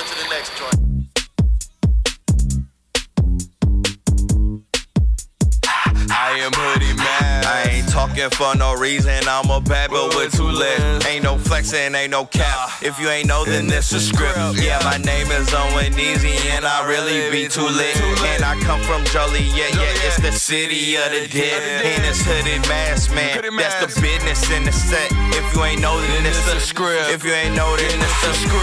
on to the next joint. I am hoodie man. I ain't talking for no reason. I'm a bad but with two legs. Ain't no flexing, ain't no cap. If you ain't know, then this a script. Yeah, my name is Owen Easy, and I really be too lit. And I come from Joliet, yeah, yeah, it's the city of the dead. And it's hooded mask, man. That's the business in the set. If you ain't know, then this the script. If you ain't know, then this the script.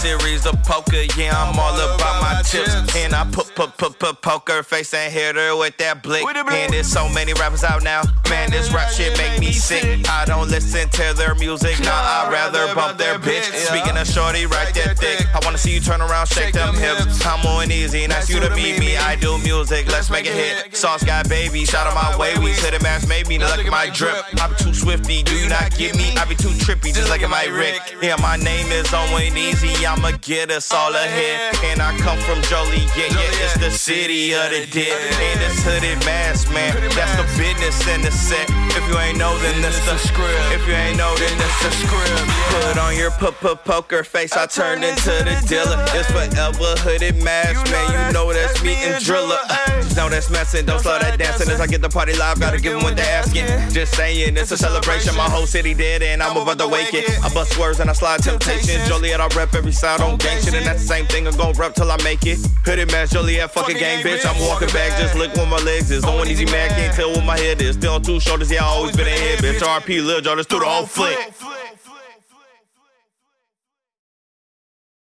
Series of poker, yeah, I'm all about my chips. And I put put put put poker face and hit her with that blick. And there's so many rappers out now. Man, this rap shit make me sick. I don't listen to their music, nah, I'd rather bump their bitch. Speaking of shorty, right there thick. I wanna see you turn around, shake them. I'm on easy, and ask you to meet me. I do music, let's make it hit. Sauce got baby, shout out my way. We hit a match, made me look at my drip. I be too swifty, do you not get me? I be too trippy, just like my Rick. Yeah, my name is Owen Easy, I'ma get us all ahead. And I come from Joliet, yeah, it's the city of the dead. And it's hooded mask, man. That's the business in the set. If you ain't know, then that's the script. If you ain't know, then that's the script. On your p p poker face, I turn into the dealer. It's forever hooded mask, man. You know that's me and driller. Uh, know that's messing. Don't slow that dancing as I get the party live. Gotta give them what they're asking. Just saying, it's a celebration. My whole city dead and I'm about to wake it. I bust words and I slide temptation. Joliet, I rep every side on gang shit, and that's the same thing. I'm gon' rep till I make it. Hooded mask, Joliet, fucking gang, bitch. I'm walking back, just look where my legs is. No easy man, can't tell what my head is. Still on two shoulders, yeah, I always been ahead, bitch. RP, Lil Joe, just through the whole flick.